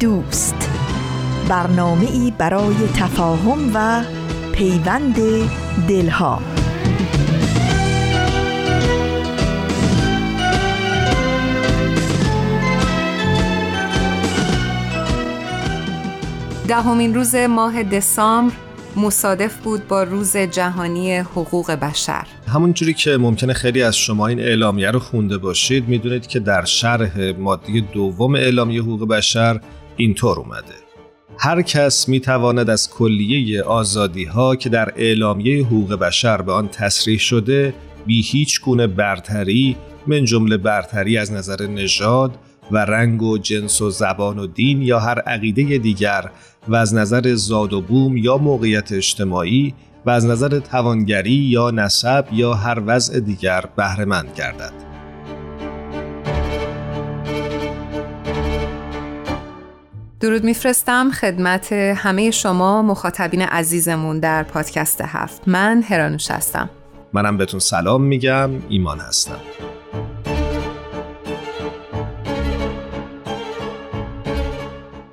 دوست. برنامه ای برای تفاهم و پیوند دلها. دهمین روز ماه دسامبر مصادف بود با روز جهانی حقوق بشر. همونجوری که ممکنه خیلی از شما این اعلامیه رو خونده باشید می‌دونید که در شرح ماده دوم اعلامیه حقوق بشر اینطور اومده هر کس می تواند از کلیه آزادی ها که در اعلامیه حقوق بشر به آن تصریح شده بی هیچ گونه برتری من جمله برتری از نظر نژاد و رنگ و جنس و زبان و دین یا هر عقیده دیگر و از نظر زاد و بوم یا موقعیت اجتماعی و از نظر توانگری یا نسب یا هر وضع دیگر بهرهمند گردد. درود میفرستم خدمت همه شما مخاطبین عزیزمون در پادکست هفت. من هرانوش هستم. منم بهتون سلام میگم. ایمان هستم.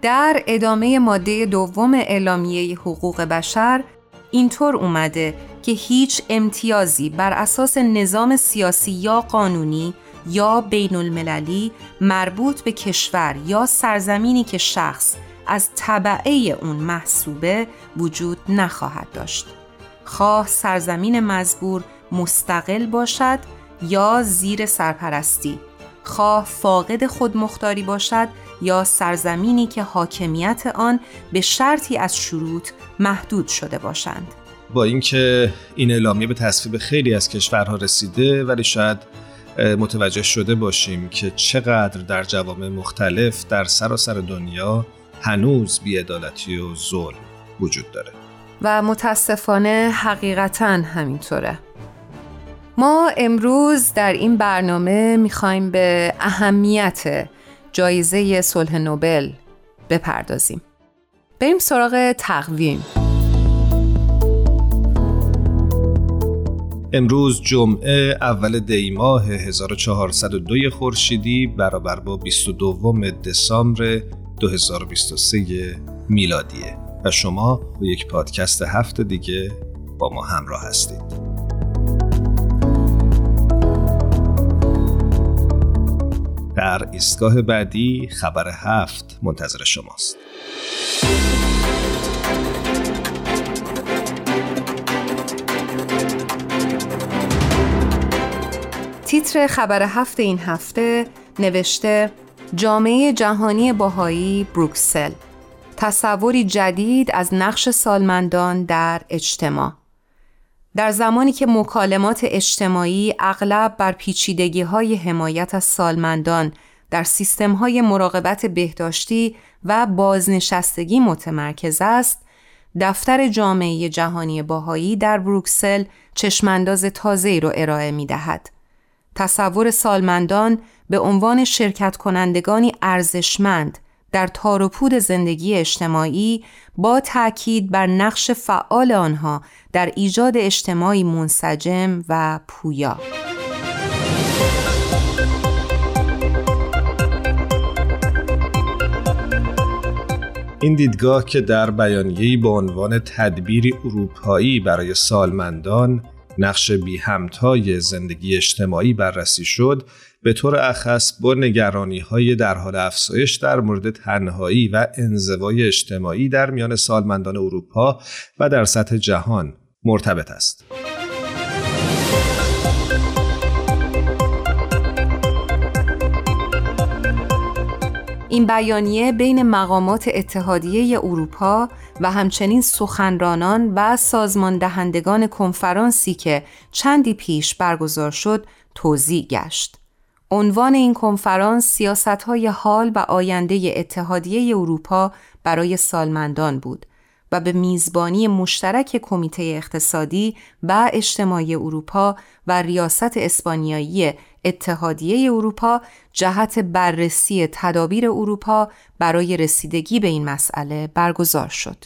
در ادامه ماده دوم اعلامیه حقوق بشر اینطور اومده که هیچ امتیازی بر اساس نظام سیاسی یا قانونی یا بین المللی مربوط به کشور یا سرزمینی که شخص از طبعه اون محسوبه وجود نخواهد داشت. خواه سرزمین مزبور مستقل باشد یا زیر سرپرستی خواه فاقد خودمختاری باشد یا سرزمینی که حاکمیت آن به شرطی از شروط محدود شده باشند با اینکه این اعلامیه به تصویب خیلی از کشورها رسیده ولی شاید متوجه شده باشیم که چقدر در جوامع مختلف در سراسر دنیا هنوز بیعدالتی و ظلم وجود داره. و متاسفانه حقیقتا همینطوره. ما امروز در این برنامه می‌خوایم به اهمیت جایزه صلح نوبل بپردازیم. بریم سراغ تقویم. امروز جمعه اول دی ماه 1402 خورشیدی برابر با 22 دسامبر 2023 میلادیه و شما با یک پادکست هفته دیگه با ما همراه هستید. در ایستگاه بعدی خبر هفت منتظر شماست. تیتر خبر هفت این هفته نوشته جامعه جهانی باهایی بروکسل تصوری جدید از نقش سالمندان در اجتماع در زمانی که مکالمات اجتماعی اغلب بر پیچیدگی های حمایت از سالمندان در سیستم های مراقبت بهداشتی و بازنشستگی متمرکز است، دفتر جامعه جهانی باهایی در بروکسل چشمانداز تازه‌ای را ارائه می دهد. تصور سالمندان به عنوان شرکت کنندگانی ارزشمند در تار و پود زندگی اجتماعی با تاکید بر نقش فعال آنها در ایجاد اجتماعی منسجم و پویا. این دیدگاه که در بیانیه‌ای به عنوان تدبیری اروپایی برای سالمندان نقش بی همتای زندگی اجتماعی بررسی شد به طور اخص با نگرانی های در حال افزایش در مورد تنهایی و انزوای اجتماعی در میان سالمندان اروپا و در سطح جهان مرتبط است. این بیانیه بین مقامات اتحادیه اروپا و همچنین سخنرانان و سازمان دهندگان کنفرانسی که چندی پیش برگزار شد توضیح گشت. عنوان این کنفرانس سیاست های حال و آینده اتحادیه اروپا برای سالمندان بود و به میزبانی مشترک کمیته اقتصادی و اجتماعی اروپا و ریاست اسپانیایی اتحادیه اروپا جهت بررسی تدابیر اروپا برای رسیدگی به این مسئله برگزار شد.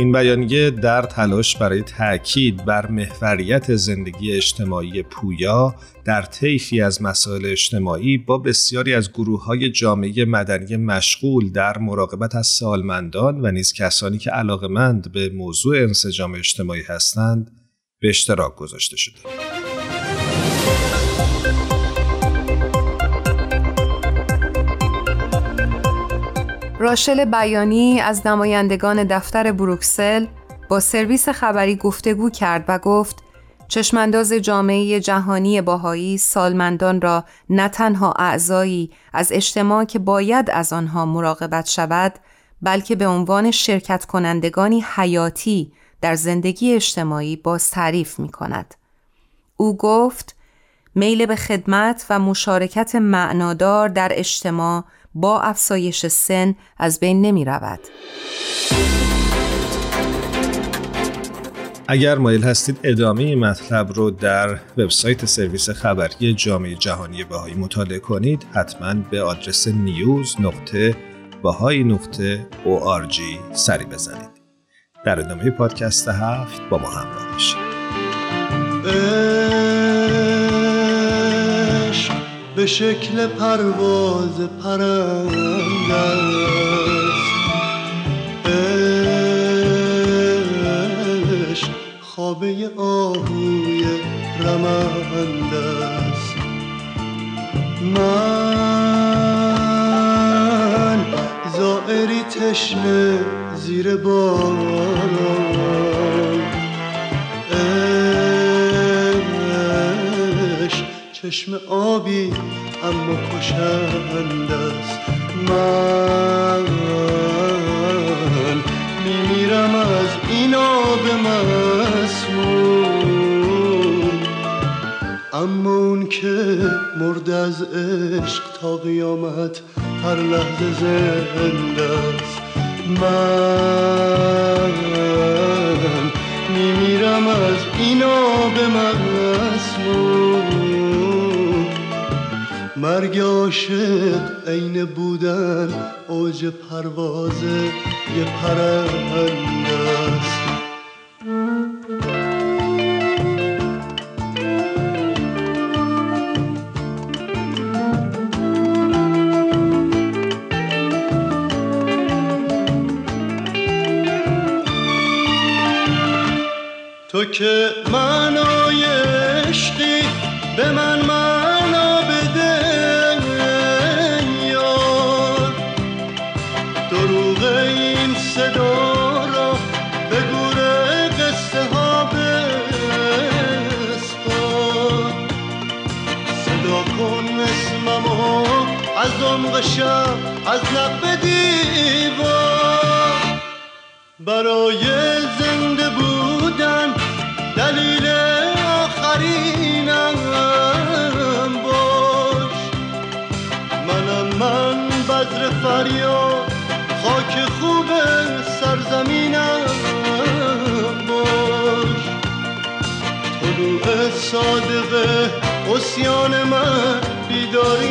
این بیانیه در تلاش برای تاکید بر محوریت زندگی اجتماعی پویا در طیفی از مسائل اجتماعی با بسیاری از گروه های جامعه مدنی مشغول در مراقبت از سالمندان و نیز کسانی که علاقمند به موضوع انسجام اجتماعی هستند به اشتراک گذاشته شده. راشل بیانی از نمایندگان دفتر بروکسل با سرویس خبری گفتگو کرد و گفت چشمانداز جامعه جهانی باهایی سالمندان را نه تنها اعضایی از اجتماع که باید از آنها مراقبت شود بلکه به عنوان شرکت کنندگانی حیاتی در زندگی اجتماعی باز تعریف می کند. او گفت میل به خدمت و مشارکت معنادار در اجتماع با افزایش سن از بین نمی رود. اگر مایل هستید ادامه این مطلب رو در وبسایت سرویس خبری جامعه جهانی بهایی مطالعه کنید حتما به آدرس نیوز نقطه بهایی نقطه سری بزنید در ادامه پادکست هفت با ما همراه باشید به شکل پرواز پرنده است خوابه آهوی رمنده است من زائری تشنه زیر باران. چشم آبی اما کشند است من. میمیرم از این آب مسموم. اما اون که مرد از عشق تا قیامت هر لحظه زنده است من. میمیرم از این آب مسموم. مرگ عاشق عین بودن اوج پرواز یه پرنده است تو که معنای عمق شب از لب دیوار. برای زنده بودن دلیل آخرینم باش. منم من بذر فریاد خاک خوب سرزمینم باش. طلوع صادقه اسیان من بیداریم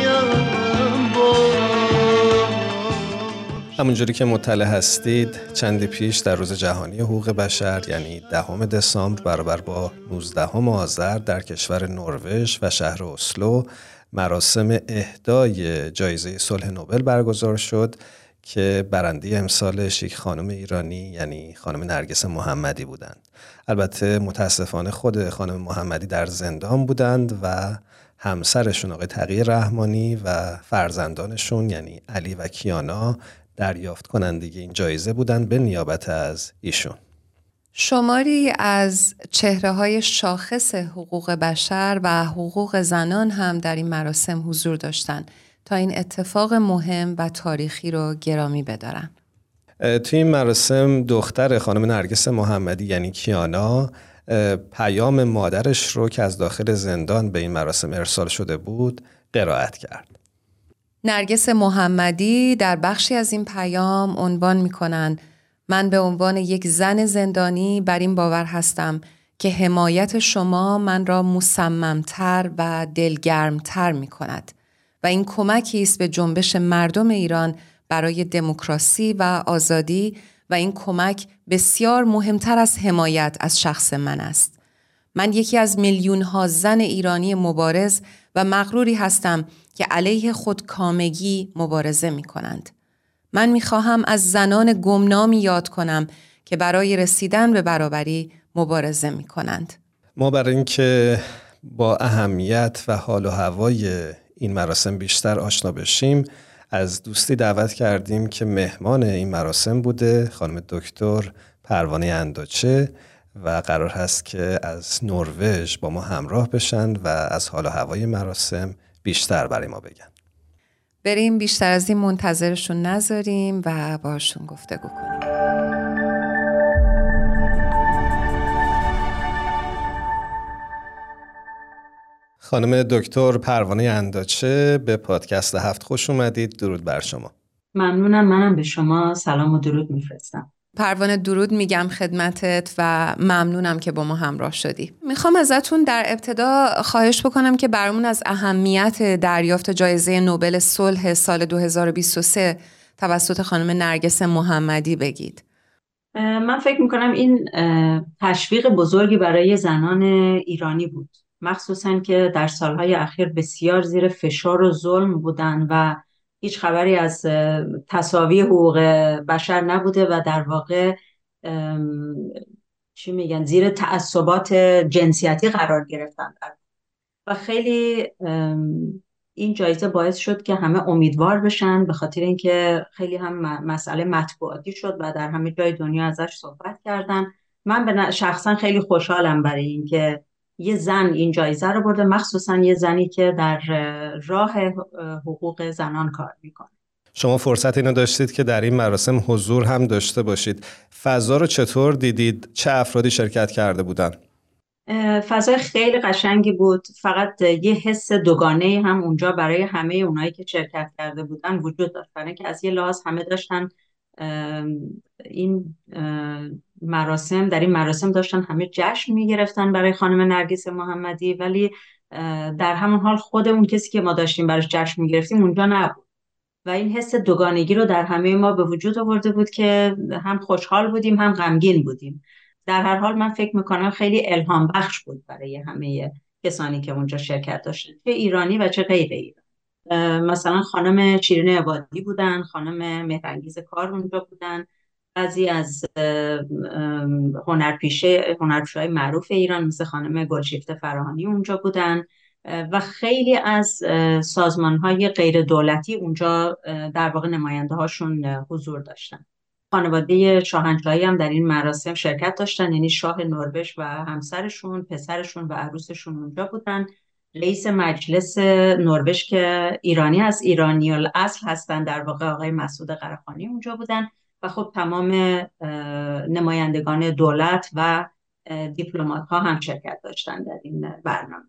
همونجوری که مطلع هستید چندی پیش در روز جهانی حقوق بشر یعنی دهم دسامبر برابر با 19 آذر در کشور نروژ و شهر اسلو مراسم اهدای جایزه صلح نوبل برگزار شد که برنده امسال شیک خانم ایرانی یعنی خانم نرگس محمدی بودند. البته متاسفانه خود خانم محمدی در زندان بودند و همسرشون آقای تقیه رحمانی و فرزندانشون یعنی علی و کیانا دریافت کنندگی این جایزه بودن به نیابت از ایشون شماری از چهره های شاخص حقوق بشر و حقوق زنان هم در این مراسم حضور داشتند تا این اتفاق مهم و تاریخی رو گرامی بدارن. توی این مراسم دختر خانم نرگس محمدی یعنی کیانا پیام مادرش رو که از داخل زندان به این مراسم ارسال شده بود قرائت کرد. نرگس محمدی در بخشی از این پیام عنوان می کنند من به عنوان یک زن زندانی بر این باور هستم که حمایت شما من را مصممتر و دلگرمتر می کند و این کمکی است به جنبش مردم ایران برای دموکراسی و آزادی و این کمک بسیار مهمتر از حمایت از شخص من است. من یکی از میلیون ها زن ایرانی مبارز و مغروری هستم که علیه خودکامگی مبارزه می کنند. من می خواهم از زنان گمنامی یاد کنم که برای رسیدن به برابری مبارزه می کنند. ما برای اینکه با اهمیت و حال و هوای این مراسم بیشتر آشنا بشیم از دوستی دعوت کردیم که مهمان این مراسم بوده خانم دکتر پروانه انداچه و قرار هست که از نروژ با ما همراه بشن و از حال و هوای مراسم بیشتر برای ما بگن. بریم بیشتر از این منتظرشون نذاریم و باشون گفتگو کنیم. خانم دکتر پروانه انداچه به پادکست هفت خوش اومدید. درود بر شما. ممنونم منم به شما. سلام و درود میفرستم. پروانه درود میگم خدمتت و ممنونم که با ما همراه شدی. می‌خوام ازتون در ابتدا خواهش بکنم که برامون از اهمیت دریافت جایزه نوبل صلح سال 2023 توسط خانم نرگس محمدی بگید. من فکر می‌کنم این تشویق بزرگی برای زنان ایرانی بود. مخصوصا که در سالهای اخیر بسیار زیر فشار و ظلم بودن و هیچ خبری از تصاوی حقوق بشر نبوده و در واقع چی میگن زیر تعصبات جنسیتی قرار گرفتن و خیلی این جایزه باعث شد که همه امیدوار بشن به خاطر اینکه خیلی هم مسئله مطبوعاتی شد و در همه جای دنیا ازش صحبت کردن. من به شخصا خیلی خوشحالم برای اینکه یه زن این جایزه رو برده. مخصوصا یه زنی که در راه حقوق زنان کار می‌کنه. شما فرصت اینو داشتید که در این مراسم حضور هم داشته باشید. فضا رو چطور دیدید؟ چه افرادی شرکت کرده بودن؟ فضای خیلی قشنگی بود. فقط یه حس دوگانه هم اونجا برای همه اونایی که شرکت کرده بودن وجود داشت. برای که از یه لحاظ همه داشتن این مراسم در این مراسم داشتن همه جشن می‌گرفتن برای خانم نرگس محمدی ولی در همون حال خود اون کسی که ما داشتیم براش جشن می‌گرفتیم اونجا نبود. و این حس دوگانگی رو در همه ما به وجود آورده بود که هم خوشحال بودیم هم غمگین بودیم. در هر حال من فکر می‌کنم خیلی الهام بخش بود برای همه کسانی که اونجا شرکت داشتن چه ایرانی و چه غیر ایرانی. مثلا خانم شیرین عبادی بودن خانم مهرنگیز کار اونجا بودن. بعضی از هنرپیشه های معروف ایران مثل خانم گلشیفته فراهانی اونجا بودن. و خیلی از سازمان های غیر دولتی اونجا در واقع نماینده هاشون حضور داشتن. خانواده شاهنشاهی هم در این مراسم شرکت داشتن یعنی شاه نروژ و همسرشون پسرشون و عروسشون اونجا بودن. رئیس مجلس نروژ که ایرانی از ایرانی اصل هستن در واقع آقای مسعود قرخانی اونجا بودن و خب تمام نمایندگان دولت و دیپلمات ها هم شرکت داشتن در این برنامه.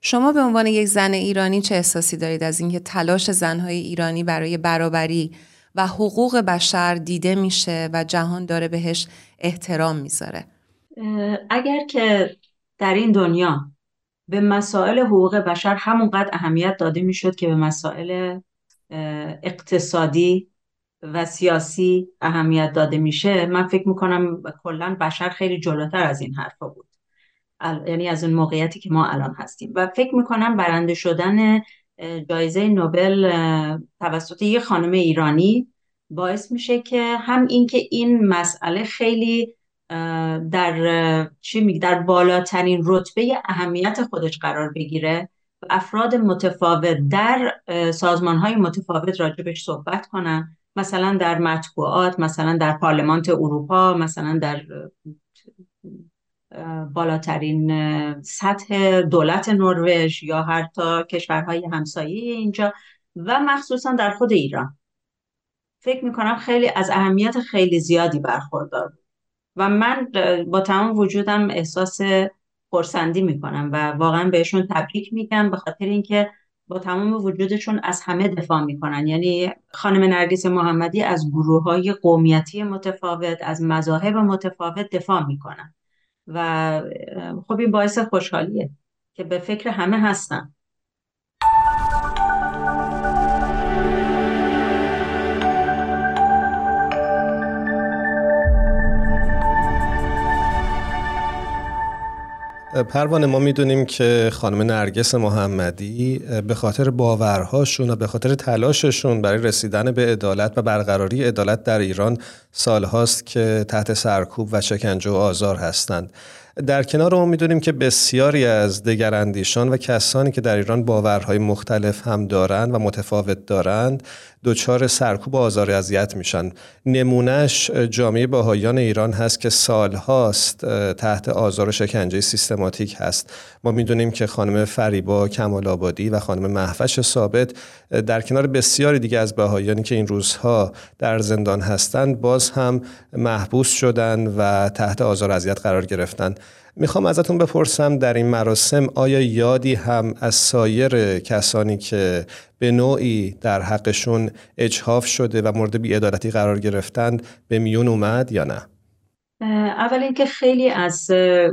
شما به عنوان یک زن ایرانی چه احساسی دارید از اینکه تلاش زنهای ایرانی برای برابری و حقوق بشر دیده میشه و جهان داره بهش احترام می‌ذاره؟ اگر که در این دنیا به مسائل حقوق بشر همونقدر اهمیت داده می‌شد که به مسائل اقتصادی و سیاسی اهمیت داده میشه. من فکر می‌کنم کلا بشر خیلی جلوتر از این حرفا بود. یعنی از اون موقعیتی که ما الان هستیم. و فکر می‌کنم برنده شدن جایزه نوبل توسط یه خانم ایرانی باعث میشه که هم اینکه این مسئله خیلی در چی می در بالاترین رتبه اهمیت خودش قرار بگیره و افراد متفاوت در سازمان های متفاوت راجبش صحبت کنن. مثلا در مطبوعات مثلا در پارلمانت اروپا مثلا در بالاترین سطح دولت نروژ یا حتی کشورهای همسایه اینجا و مخصوصا در خود ایران. فکر می‌کنم خیلی از اهمیت خیلی زیادی برخوردار بود. و من با تمام وجودم احساس خورسندی می‌کنم و واقعا بهشون تبریک میگم به خاطر اینکه با تمام وجودشون از همه دفاع می‌کنن. یعنی خانم نرگس محمدی از گروه های قومیتی متفاوت از مذاهب متفاوت دفاع می‌کنن. و خب این باعث خوشحالیه که به فکر همه هستن. پروانه ما می‌دونیم که خانم نرگس محمدی به خاطر باورهاشون و به خاطر تلاششون برای رسیدن به عدالت و برقراری عدالت در ایران سالهاست که تحت سرکوب و شکنجه و آزار هستند. در کنار اون می‌دونیم که بسیاری از دگراندیشان و کسانی که در ایران باورهای مختلف هم دارند و متفاوت دارند دچار سرکوب و آزار اذیت میشن. نمونهش جامعه باهایان ایران هست که سالهاست تحت آزار و شکنجه سیستماتیک هست. ما می‌دونیم که خانم فریبا کمال آبادی و خانم محفش ثابت در کنار بسیاری دیگه از باهایانی که این روزها در زندان هستند باز هم محبوس شدن و تحت آزار اذیت قرار گرفتن. می‌خوام ازتون بپرسم در این مراسم آیا یادی هم از سایر کسانی که به نوعی در حقشون اجهاف شده و مورد بیعدالتی قرار گرفتند به میون اومد یا نه؟ اول اینکه خیلی از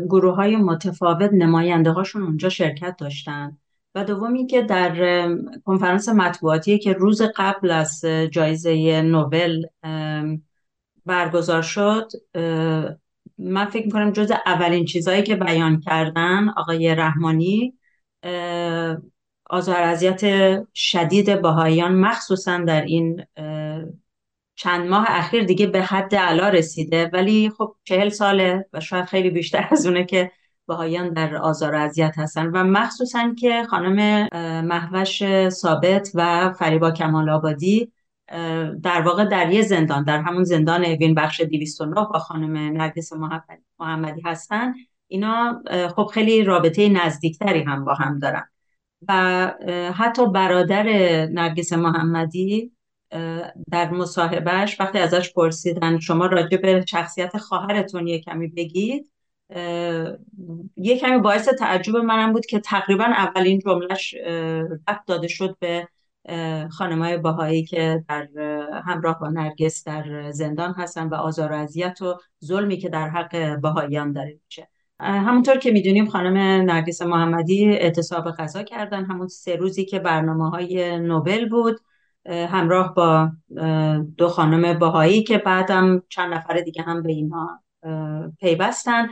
گروه های متفاوت نماینده هاشون اونجا شرکت داشتن و دومی که در کنفرانس مطبوعاتی که روز قبل از جایزه نوبل برگزار شد من فکر می‌کنم جز اولین چیزهایی که بیان کردن آقای رحمانی آزار اذیت شدید بهاییان مخصوصا در این چند ماه اخیر دیگه به حد علا رسیده. ولی خب چهل ساله و شاید خیلی بیشتر از اونه که بهاییان در آزار اذیت هستن. و مخصوصا که خانم محوش ثابت و فریبا کمال آبادی در واقع در یه زندان در همون زندان اوین بخش 209 با خانم نرگس محمدی هستن. اینا خب خیلی رابطه نزدیکتری هم با هم دارن. و حتی برادر نرگس محمدی در مصاحبهش وقتی ازش پرسیدن شما راجع به شخصیت خواهرتون یه کمی بگید یه کمی باعث تعجب منم بود که تقریبا اولین جملهش رفت داده شد به خانمای باهایی که در همراه با نرگس در زندان هستن و آزار و اذیت و ظلمی که در حق باهاییان داره میشه. همونطور که می‌دونیم خانم نرگس محمدی اعتصاب غذا کردن. همون سه روزی که برنامه های نوبل بود. همراه با دو خانم باهایی که بعدم چند نفر دیگه هم به اینها پیوستن.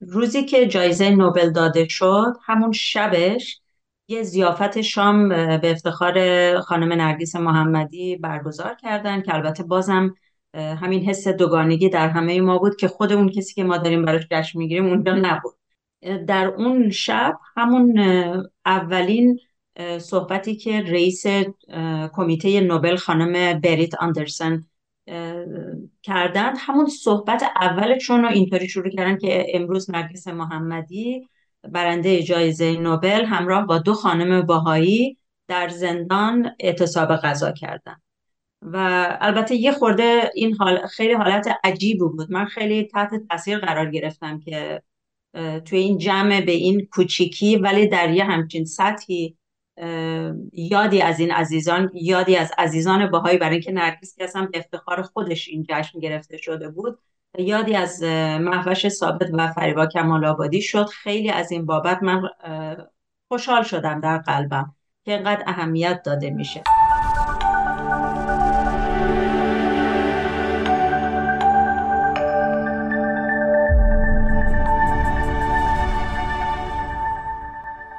روزی که جایزه نوبل داده شد همون شبش یه زیافت شام به افتخار خانم نرگیس محمدی برگزار کردن که البته بازم همین حس دوگانگی در همه ما بود که خود اون کسی که ما داریم براش جشن می‌گیریم اونجا نبود. در اون شب همون اولین صحبتی که رئیس کمیته نوبل خانم بریت آندرسن کردند همون صحبت اولشون رو اینطوری شروع کردن که امروز نرگس محمدی برنده جایزه نوبل همراه با دو خانم باهایی در زندان اعتصاب غذا کردن. و البته یه خورده این حال خیلی حالت عجیب بود. من خیلی تحت تاثیر قرار گرفتم که توی این جمع به این کوچیکی ولی در یه همچین سطحی یادی از این عزیزان یادی از عزیزان باهایی برای اینکه نرگس که اصلا به افتخار خودش این جشن گرفته شده بود یادی از محوش ثابت و فریبا کمال آبادی شد. خیلی از این بابت من خوشحال شدم در قلبم که اینقدر اهمیت داده میشه.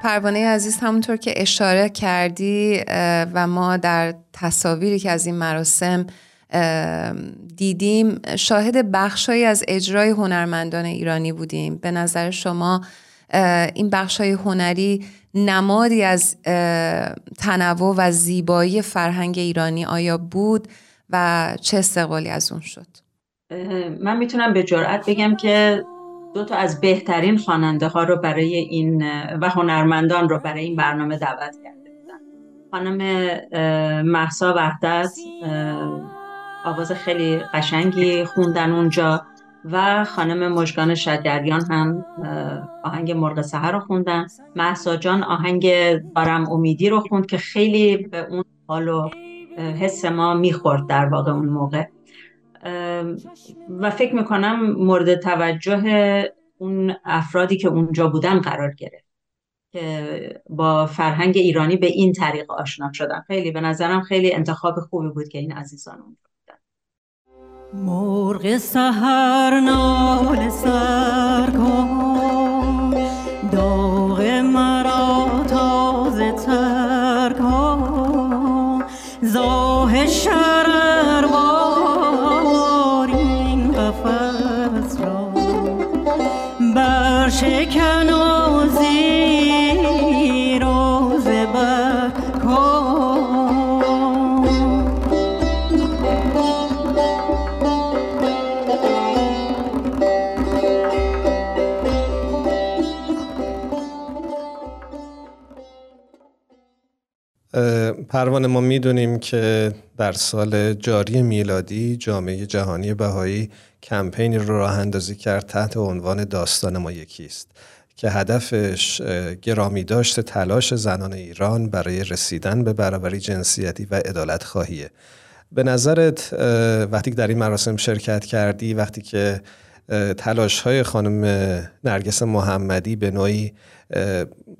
پروانه عزیز همونطور که اشاره کردی و ما در تصاویری که از این مراسم دیدیم شاهد بخشهایی از اجرای هنرمندان ایرانی بودیم. به نظر شما این بخشهای هنری نمادی از تنوع و زیبایی فرهنگ ایرانی آیا بود و چه استقبالی از اون شد؟ من می‌تونم به جرئت بگم که دو تا از بهترین خواننده ها رو برای این و هنرمندان رو برای این برنامه دعوت کرده بودن خانم محسا وحدت آواز خیلی قشنگی خوندن اونجا و خانم مجگان شدگریان هم آهنگ مرغ سهر رو خوندن. محسا جان آهنگ دارم امیدی رو خوند که خیلی به اون حال و حس ما می‌خورد در واقع اون موقع. و فکر می‌کنم مورد توجه اون افرادی که اونجا بودن قرار گرفت که با فرهنگ ایرانی به این طریق آشنا شدن. خیلی به نظرم خیلی انتخاب خوبی بود که این عزیزان اونجا مرغ سهر نال سر کن. داغ مرا تازه تر کن. زاه شرر این قفص را. برشکن پروانه ما می‌دونیم که در سال جاری میلادی جامعه جهانی بهایی کمپینی رو راه اندازی کرد تحت عنوان داستان ما یکیست که هدفش گرامی داشته تلاش زنان ایران برای رسیدن به برابری جنسیتی و عدالت خواهیه. به نظرت وقتی که در این مراسم شرکت کردی وقتی که تلاش های خانم نرگس محمدی به نوعی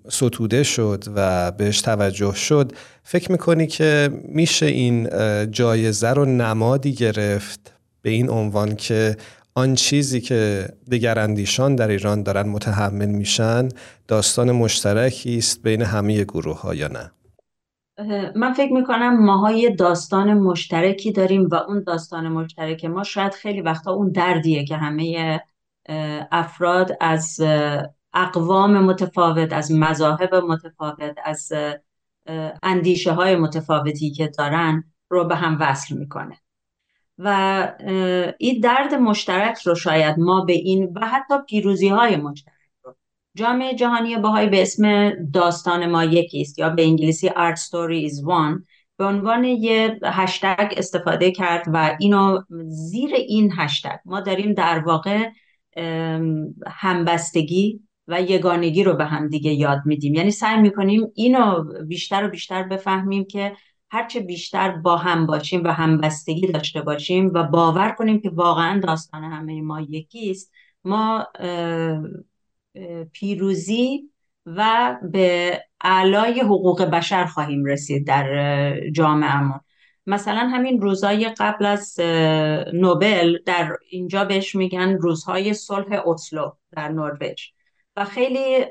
ستوده شد و بهش توجه شد فکر می‌کنی که میشه این جایزه رو نمادی گرفت به این عنوان که آن چیزی که دگراندیشان در ایران دارن متحمل میشن داستان مشترکی است بین همه گروه ها یا نه؟ من فکر می‌کنم ماها یه داستان مشترکی داریم و اون داستان مشترک ما شاید خیلی وقتا اون دردیه که همه افراد از اقوام متفاوت از مذاهب متفاوت از اندیشه های متفاوتی که دارن رو به هم وصل می‌کنه. و این درد مشترک رو شاید ما به این و حتی پیروزی های مشترک رو. جامعه جهانی باهایی به اسم داستان ما یکیست یا به انگلیسی Art Story is One. به عنوان یه هشتگ استفاده کرد و اینو زیر این هشتگ ما داریم در واقع همبستگی و یگانگی رو به هم دیگه یاد میدیم. یعنی سعی می‌کنیم اینو بیشتر و بیشتر بفهمیم که هرچه بیشتر با هم باشیم و همبستگی داشته باشیم و باور کنیم که واقعا داستان همه ما یکیست ما پیروزی و به علای حقوق بشر خواهیم رسید در جامعهمون. مثلا همین روزهای قبل از نوبل در اینجا بهش میگن روزهای صلح اسلو در نروژ. و خیلی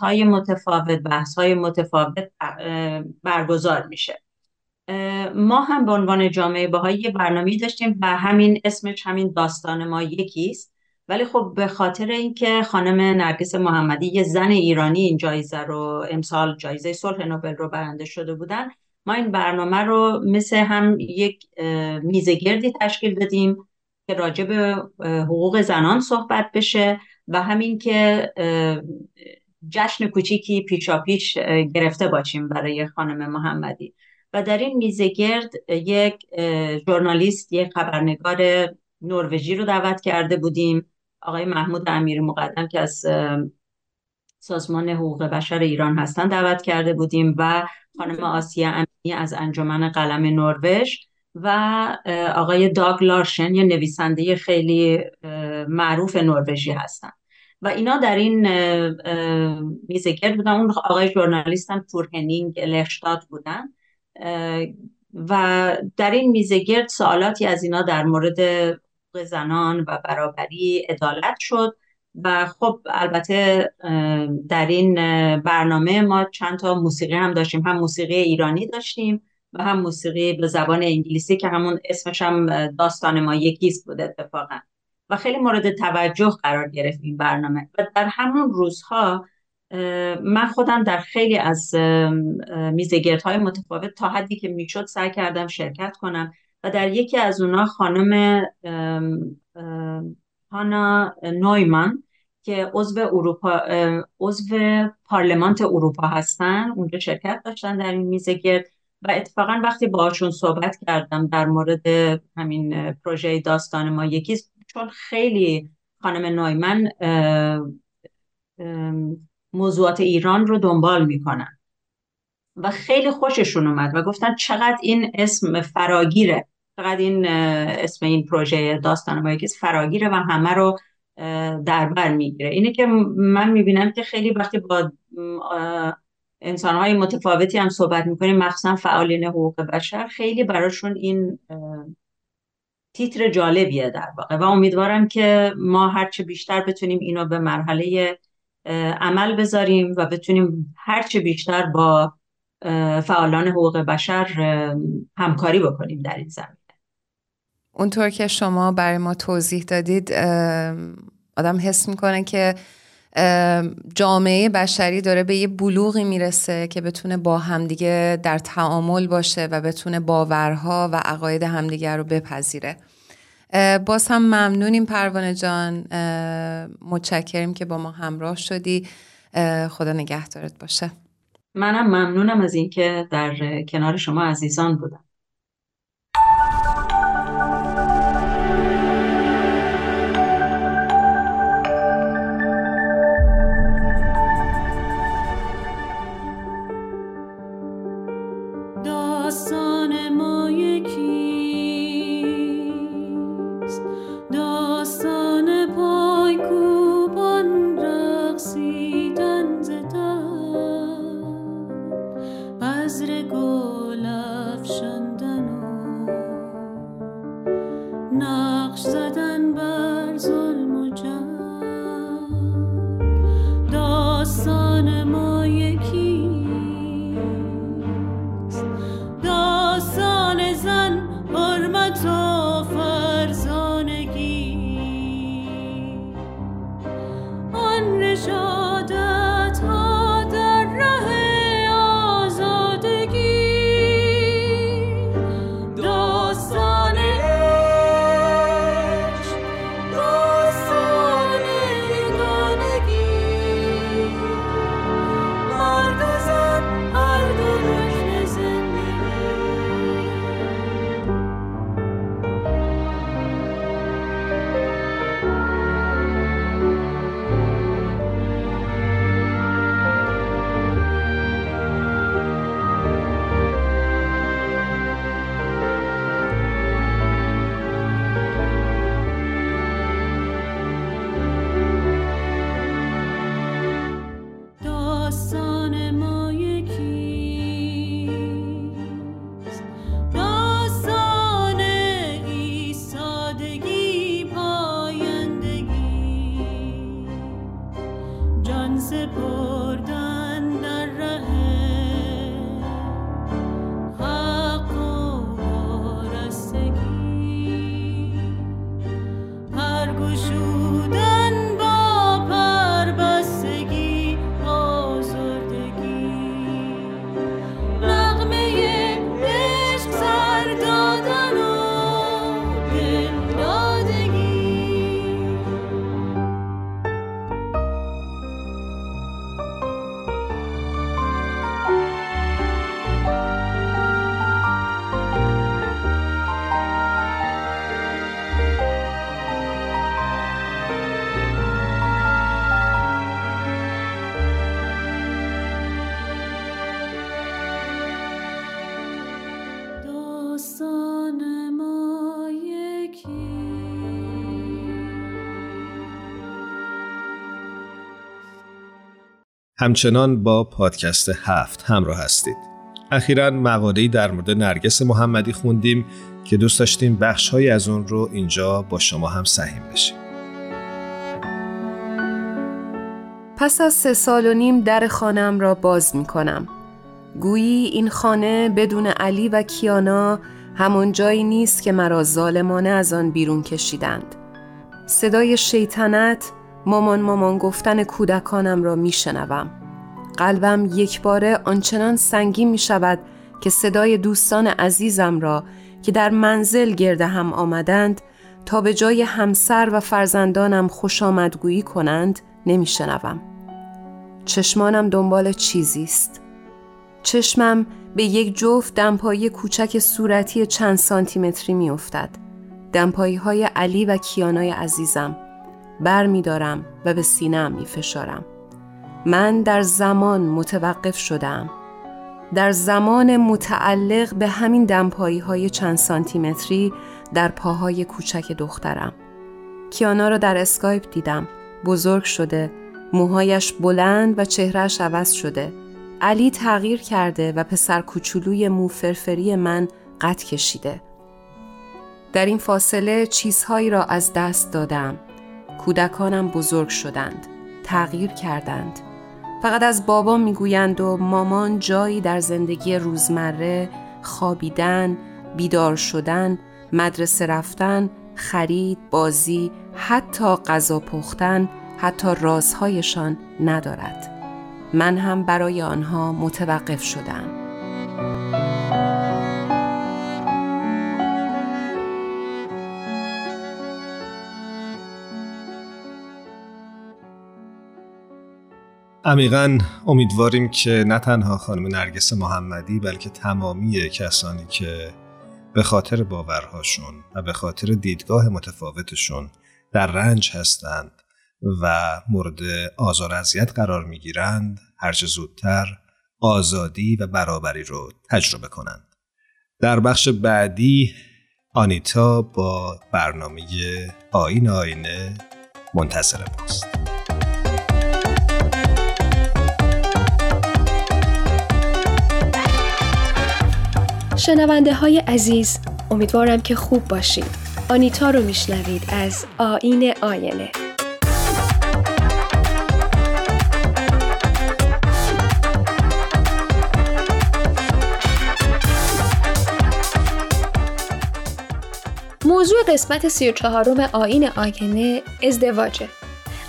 های متفاوت بحث های متفاوت برگزار میشه. ما هم به عنوان جامعه باهایی یه برنامه داشتیم و همین اسمش همین داستان ما یکیست ولی خب به خاطر اینکه خانم نرگس محمدی یه زن ایرانی این جایزه رو امسال جایزه صلح نوبل رو برنده شده بودن ما این برنامه رو مثل هم یک میزگردی تشکیل دادیم که راجع به حقوق زنان صحبت بشه. و همین که جشن کوچیکی پیچا پیش گرفته باشیم برای خانم محمدی. و در این میزه گرد یک ژورنالیست یک خبرنگار نروژی رو دعوت کرده بودیم. آقای محمود امیر مقدم که از سازمان حقوق بشر ایران هستن دعوت کرده بودیم و خانم آسیا امینی از انجمن قلم نروژ و آقای داگ لارشن یه نویسنده خیلی معروف نروژی هستن. و اینا در این میزگرد بودن. اون آقای ژورنالیست هم تورهنینگ لخشتاد بودن. و در این میزگرد سوالاتی از اینا در مورد زنان و برابری عدالت شد. و خب البته در این برنامه ما چند تا موسیقی هم داشتیم. هم موسیقی ایرانی داشتیم و هم موسیقی به زبان انگلیسی که همون اسمش هم داستان ما یکیست بود اتفاقا. و خیلی مورد توجه قرار گرفت این برنامه. و در همون روزها من خودم در خیلی از های متفاوت تا حدی که می‌شد سعی کردم شرکت کنم و در یکی از اونها خانم هانا نویمان که عضو اروپا عضو پارلمانت اروپا هستن اونجا شرکت داشتن در این میزگرد و اتفاقا وقتی باهاشون صحبت کردم در مورد همین پروژه داستان ما یکی چون خیلی خانم نایمن موضوعات ایران رو دنبال می‌کنن و خیلی خوششون اومد و گفتن چقدر این اسم فراگیره. چقدر این اسم این پروژه داستان یکی فراگیره و همه رو در بر می‌گیره. اینه که من می‌بینم که خیلی وقتی با انسانهای متفاوتی هم صحبت می‌کنیم مخصوصا فعالین حقوق بشر خیلی براشون این تیتر جالبیه در واقع و امیدوارم که ما هرچه بیشتر بتونیم اینو به مرحله عمل بذاریم و بتونیم هرچه بیشتر با فعالان حقوق بشر همکاری بکنیم در این زمینه. اونطور که شما برای ما توضیح دادید آدم حس می‌کنه که جامعه بشری داره به یه بلوغی می‌رسه که بتونه با همدیگه در تعامل باشه و بتونه باورها و عقاید همدیگه رو بپذیره. باز هم ممنونیم پروانه جان. متشکریم که با ما همراه شدی. خدا نگهدارت باشه. منم ممنونم از اینکه در کنار شما عزیزان بودم. همچنان با پادکست هفت همراه هستید. اخیرا مقاله‌ای در مورد نرگس محمدی خوندیم که دوست داشتیم بخشهایی از اون رو اینجا با شما هم سهیم بشیم. پس از سه سال و نیم در خانم را باز می کنم. گویی این خانه بدون علی و کیانا همون جایی نیست که مرا ظالمانه از آن بیرون کشیدند. صدای شیطنت مامان مامان گفتن کودکانم را می شنوم. قلبم یک باره آنچنان سنگین می شود که صدای دوستان عزیزم را که در منزل گرد هم آمدند تا به جای همسر و فرزندانم خوش آمدگویی کنند نمی شنوم. چشمانم دنبال چیزی است. چشمم به یک جفت دمپایی کوچک صورتی چند سانتیمتری می افتد. دمپایی های علی و کیانای عزیزم بر می دارم و به سینم می فشارم. من در زمان متوقف شدم. در زمان متعلق به همین دمپایی های چند سانتیمتری در پاهای کوچک دخترم. کیانا را در اسکایپ دیدم. بزرگ شده، موهایش بلند و چهرهش عوض شده. علی تغییر کرده و پسر کوچولوی مو فرفری من قد کشیده. در این فاصله چیزهایی را از دست دادم. کودکانم بزرگ شدند. تغییر کردند. فقط از بابا می‌گویند و مامان جایی در زندگی روزمره خوابیدن، بیدار شدن، مدرسه رفتن، خرید، بازی، حتی غذا پختن، حتی رازهایشان ندارد. من هم برای آنها متوقف شدم. عمیقا امیدواریم که نه تنها خانم نرگس محمدی بلکه تمامی کسانی که به خاطر باورهاشون و به خاطر دیدگاه متفاوتشون در رنج هستند و مورد آزار اذیت قرار می‌گیرند هرچه زودتر آزادی و برابری رو تجربه کنند. در بخش بعدی آنیتا با برنامه آین آینه منتظر ماست. شنونده های عزیز امیدوارم که خوب باشید. آنیتا رو میشنوید از آین آینه. موضوع قسمت سی و چهارم آین آینه ازدواجه.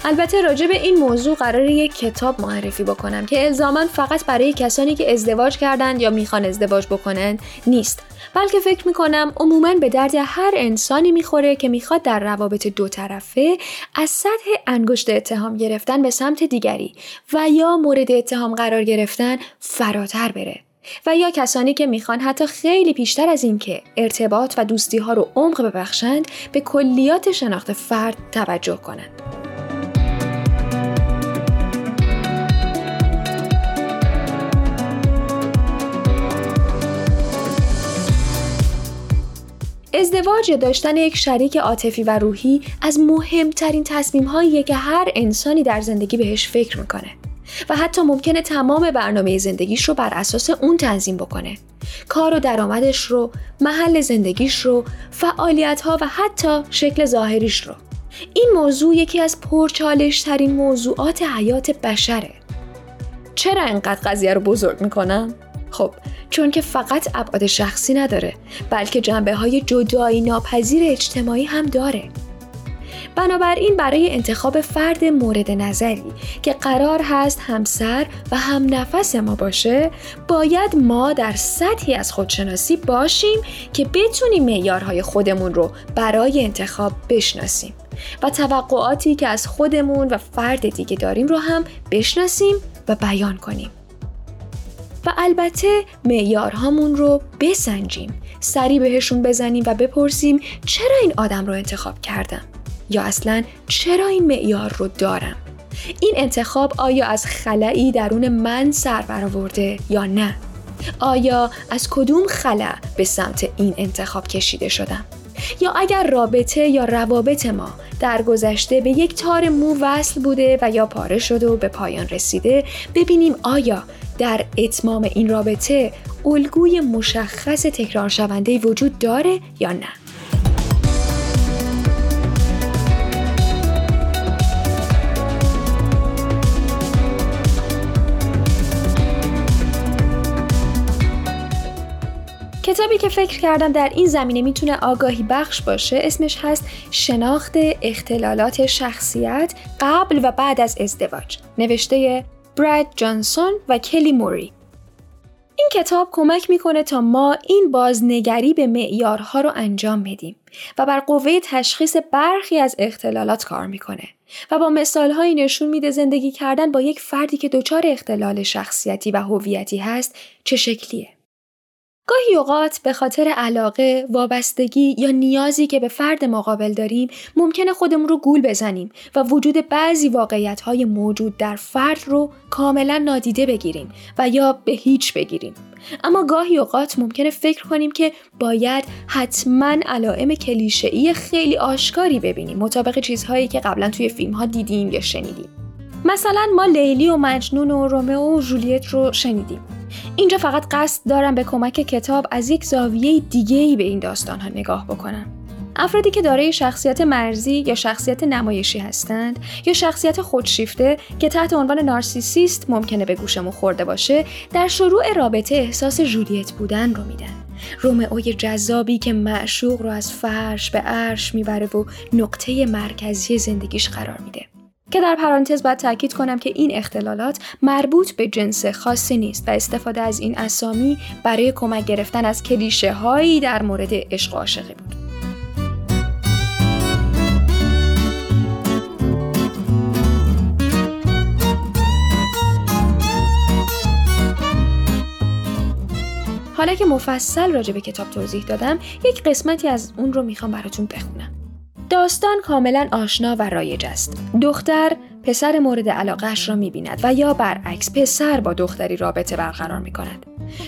البته راجع به این موضوع قرار یک کتاب معرفی بکنم که الزاما فقط برای کسانی که ازدواج کردند یا می‌خوان ازدواج بکنند نیست بلکه فکر می‌کنم عموما به درد هر انسانی می‌خوره که می‌خواد در روابط دو طرفه از سطح انگشت اتهام گرفتن به سمت دیگری و یا مورد اتهام قرار گرفتن فراتر بره و یا کسانی که می‌خوان حتی خیلی پیشتر از اینکه ارتباط و دوستی ها رو عمق ببخشند به کلیات شناخت فرد توجه کنند. ازدواج یا داشتن یک شریک عاطفی و روحی از مهمترین تصمیم که هر انسانی در زندگی بهش فکر می‌کنه و حتی ممکنه تمام برنامه زندگیش رو بر اساس اون تنظیم بکنه. کار و درآمدش رو محل زندگیش رو فعالیت ها و حتی شکل ظاهریش رو. این موضوع یکی از پرچالش ترین موضوعات حیات بشره. چرا انقدر قضیه رو بزرگ می‌کنم؟ خب چون که فقط ابعاد شخصی نداره بلکه جنبه های جدایی ناپذیر اجتماعی هم داره. بنابراین برای انتخاب فرد مورد نظری که قرار هست همسر و هم نفس ما باشه باید ما در سطحی از خودشناسی باشیم که بتونیم معیارهای خودمون رو برای انتخاب بشناسیم و توقعاتی که از خودمون و فرد دیگه داریم رو هم بشناسیم و بیان کنیم. و البته معیارهامون رو بسنجیم. سری بهشون بزنیم و بپرسیم چرا این آدم رو انتخاب کردم؟ یا اصلا چرا این معیار رو دارم؟ این انتخاب آیا از خلایی درون من سر برآورده یا نه؟ آیا از کدوم خلا به سمت این انتخاب کشیده شدم؟ یا اگر رابطه یا روابط ما در گذشته به یک تار مو وصل بوده و یا پاره شده و به پایان رسیده ببینیم آیا در اتمام این رابطه الگوی مشخص تکرار شونده وجود داره یا نه. کتابی که فکر کردم در این زمینه می‌تونه آگاهی بخش باشه اسمش هست شناخت اختلالات شخصیت قبل و بعد از ازدواج نوشته براد جانسون و کلی موری این کتاب کمک می‌کنه تا ما این بازنگری به معیارها رو انجام بدیم و بر قوه تشخیص برخی از اختلالات کار می‌کنه و با مثالهایی نشون میده زندگی کردن با یک فردی که دچار اختلال شخصیتی و هویتی هست چه شکلیه. گاهی اوقات به خاطر علاقه، وابستگی یا نیازی که به فرد مقابل داریم ممکنه خودمون رو گول بزنیم و وجود بعضی واقعیت های موجود در فرد رو کاملا نادیده بگیریم و یا به هیچ بگیریم. اما گاهی اوقات ممکنه فکر کنیم که باید حتما علائم کلیشه‌ای خیلی آشکاری ببینیم مطابق چیزهایی که قبلا توی فیلم ها دیدیم یا شنیدیم. مثلا ما لیلی و مجنون و رومئو و جولیت رو شنیدیم. اینجا فقط قصد دارم به کمک کتاب از یک زاویه دیگه ای به این داستان ها نگاه بکنم. افرادی که دارای شخصیت مرزی یا شخصیت نمایشی هستند یا شخصیت خودشیفته که تحت عنوان نارسیسیست ممکنه به گوشمون خورده باشه در شروع رابطه احساس جولیت بودن رو میدن رومئوی جذابی که معشوق رو از فرش به عرش می‌بره و نقطه مرکزی زندگیش قرار میده که در پرانتز باید تاکید کنم که این اختلالات مربوط به جنس خاصی نیست و استفاده از این اسامی برای کمک گرفتن از کلیشه هایی در مورد عشق و عاشقی بود. حالا که مفصل راجع به کتاب توضیح دادم یک قسمتی از اون رو می‌خوام براتون بخونم داستان کاملا آشنا و رایج است. دختر پسر مورد علاقهش را می‌بیند و یا برعکس پسر با دختری رابطه برقرار می‌کند.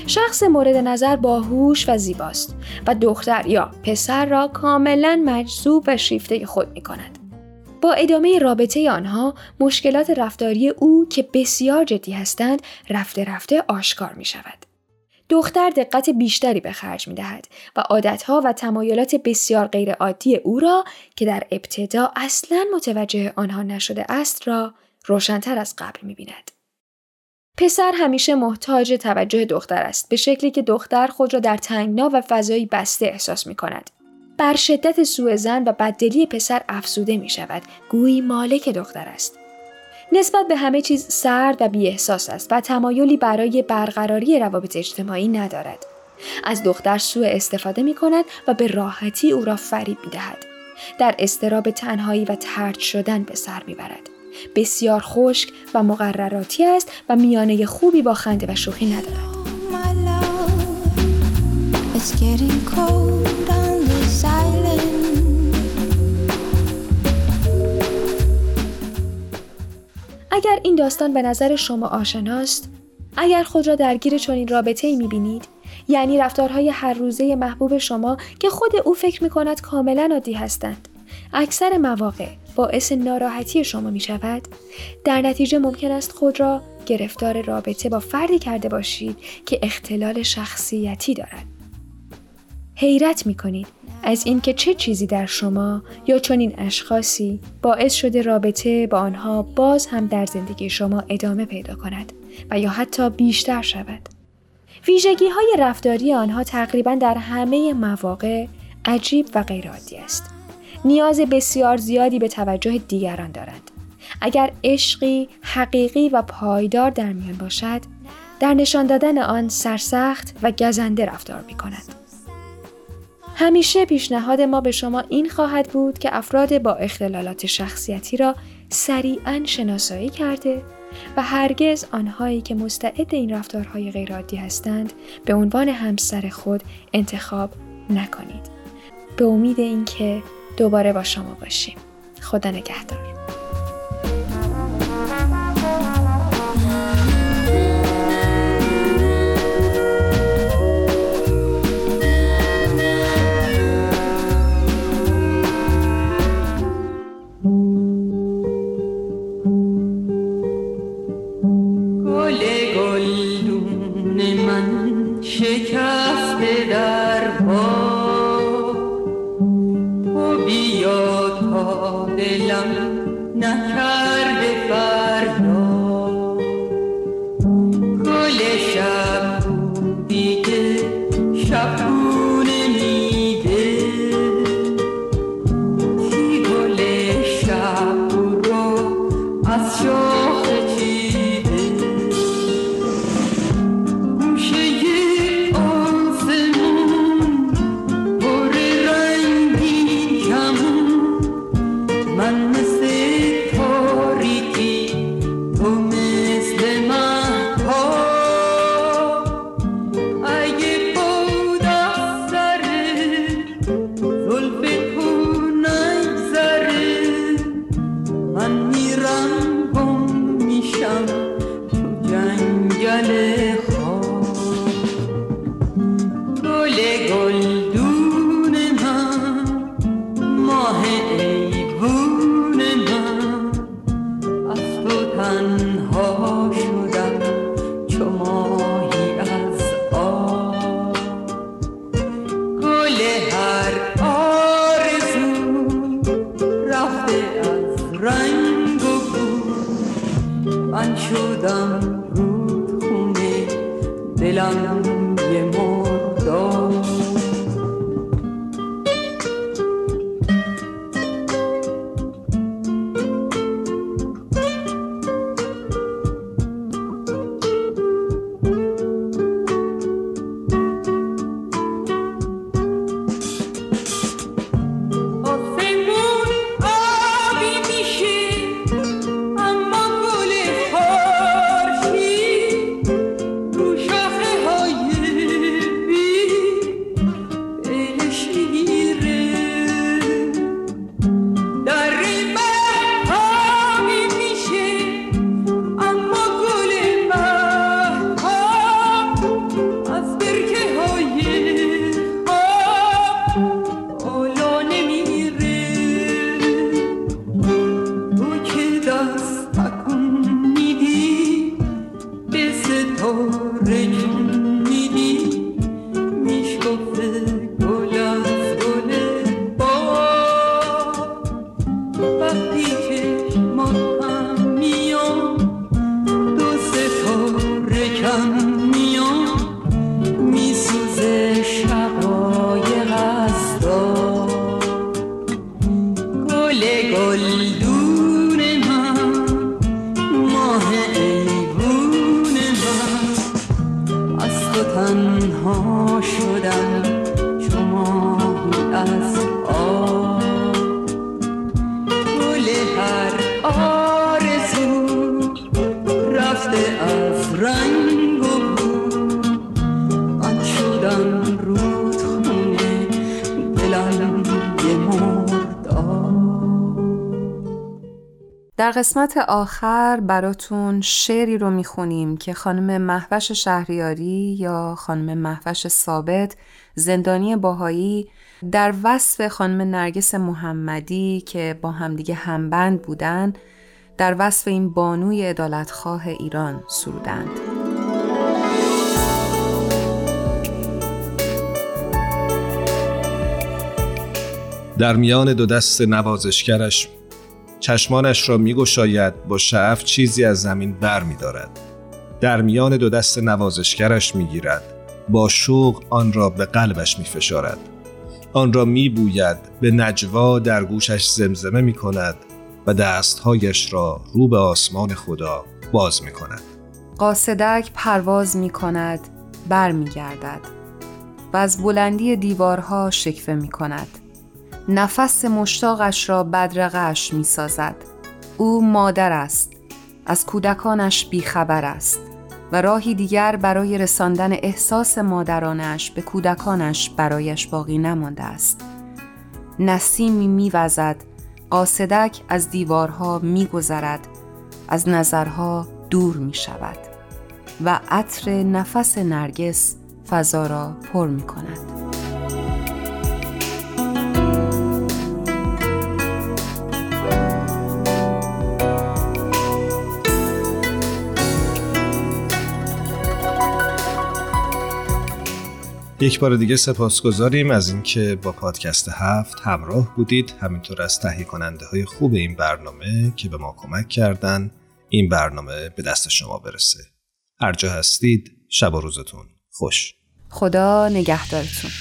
شخص مورد نظر باهوش و زیباست و دختر یا پسر را کاملا مجذوب و شیفته خود می‌کند. با ادامه رابطه آنها مشکلات رفتاری او که بسیار جدی هستند رفته رفته آشکار می شود. دختر دقت بیشتری به خرج می دهد و عادتها و تمایلات بسیار غیرعادی او را که در ابتدا اصلا متوجه آنها نشده است را روشنتر از قبل می بیند. پسر همیشه محتاج توجه دختر است به شکلی که دختر خود را در تنگنا و فضایی بسته احساس می کند. بر شدت سوء زن و بددلی پسر افسوده می شود گویی مالک دختر است. نسبت به همه چیز سرد و بیاحساس است و تمایلی برای برقراری روابط اجتماعی ندارد. از دختر سوء استفاده می کند و به راحتی او را فریب می دهد. در استراب تنهایی و ترد شدن به سر می برد. بسیار خشک و مقرراتی است و میانه خوبی با خنده و شوخی ندارد. اگر این داستان به نظر شما آشناست اگر خود را درگیر چنین رابطه ای می‌بینید یعنی رفتارهای هر روزه محبوب شما که خود او فکر می کند کاملا عادی هستند اکثر مواقع باعث ناراحتی شما می شود در نتیجه ممکن است خود را گرفتار رابطه با فردی کرده باشید که اختلال شخصیتی دارد. حیرت می کنید از اینکه چه چیزی در شما یا چنین اشخاصی باعث شده رابطه با آنها باز هم در زندگی شما ادامه پیدا کند و یا حتی بیشتر شود. ویژگی های رفتاری آنها تقریبا در همه مواقع عجیب و غیرعادی است. نیاز بسیار زیادی به توجه دیگران دارند. اگر عشقی حقیقی و پایدار در میان باشد، در نشان دادن آن سرسخت و گزنده رفتار می کند. همیشه پیشنهاد ما به شما این خواهد بود که افراد با اختلالات شخصیتی را سریعا شناسایی کرده و هرگز آنهایی که مستعد این رفتارهای غیرعادی هستند به عنوان همسر خود انتخاب نکنید. به امید اینکه دوباره با شما باشیم. خدا نگهدار. goodbye. در قسمت آخر براتون شعری رو می‌خونیم که خانم محوش شهریاری یا خانم محوش ثابت زندانی باهایی در وصف خانم نرگس محمدی که با همدیگه همبند بودن در وصف این بانوی عدالتخواه ایران سرودند. در میان دو دست نوازشگرش چشمانش را میگشاید با شعف چیزی از زمین بر می دارد. در میان دو دست نوازشگرش می گیرد. با شوق آن را به قلبش می فشارد. آن را می بوید به نجوا در گوشش زمزمه می کند و دستهایش را رو به آسمان خدا باز می کند. قاصدک پرواز می کند بر می گردد و از بلندی دیوارها شکفه می کند. نفس مشتاقش را بدرقش می سازد. او مادر است. از کودکانش بیخبر است و راهی دیگر برای رساندن احساس مادرانش به کودکانش برایش باقی نمانده است. نسیمی میوزد قاصدک از دیوارها میگذرد از نظرها دور می شود و عطر نفس نرگس فضا را پر می کند. یک بار دیگه سپاسگزاریم از اینکه با پادکست هفت همراه بودید. همینطور از تهیه کننده های خوب این برنامه که به ما کمک کردن این برنامه به دست شما برسه. هر جا هستید شب و روزتون خوش. خدا نگهدارتون.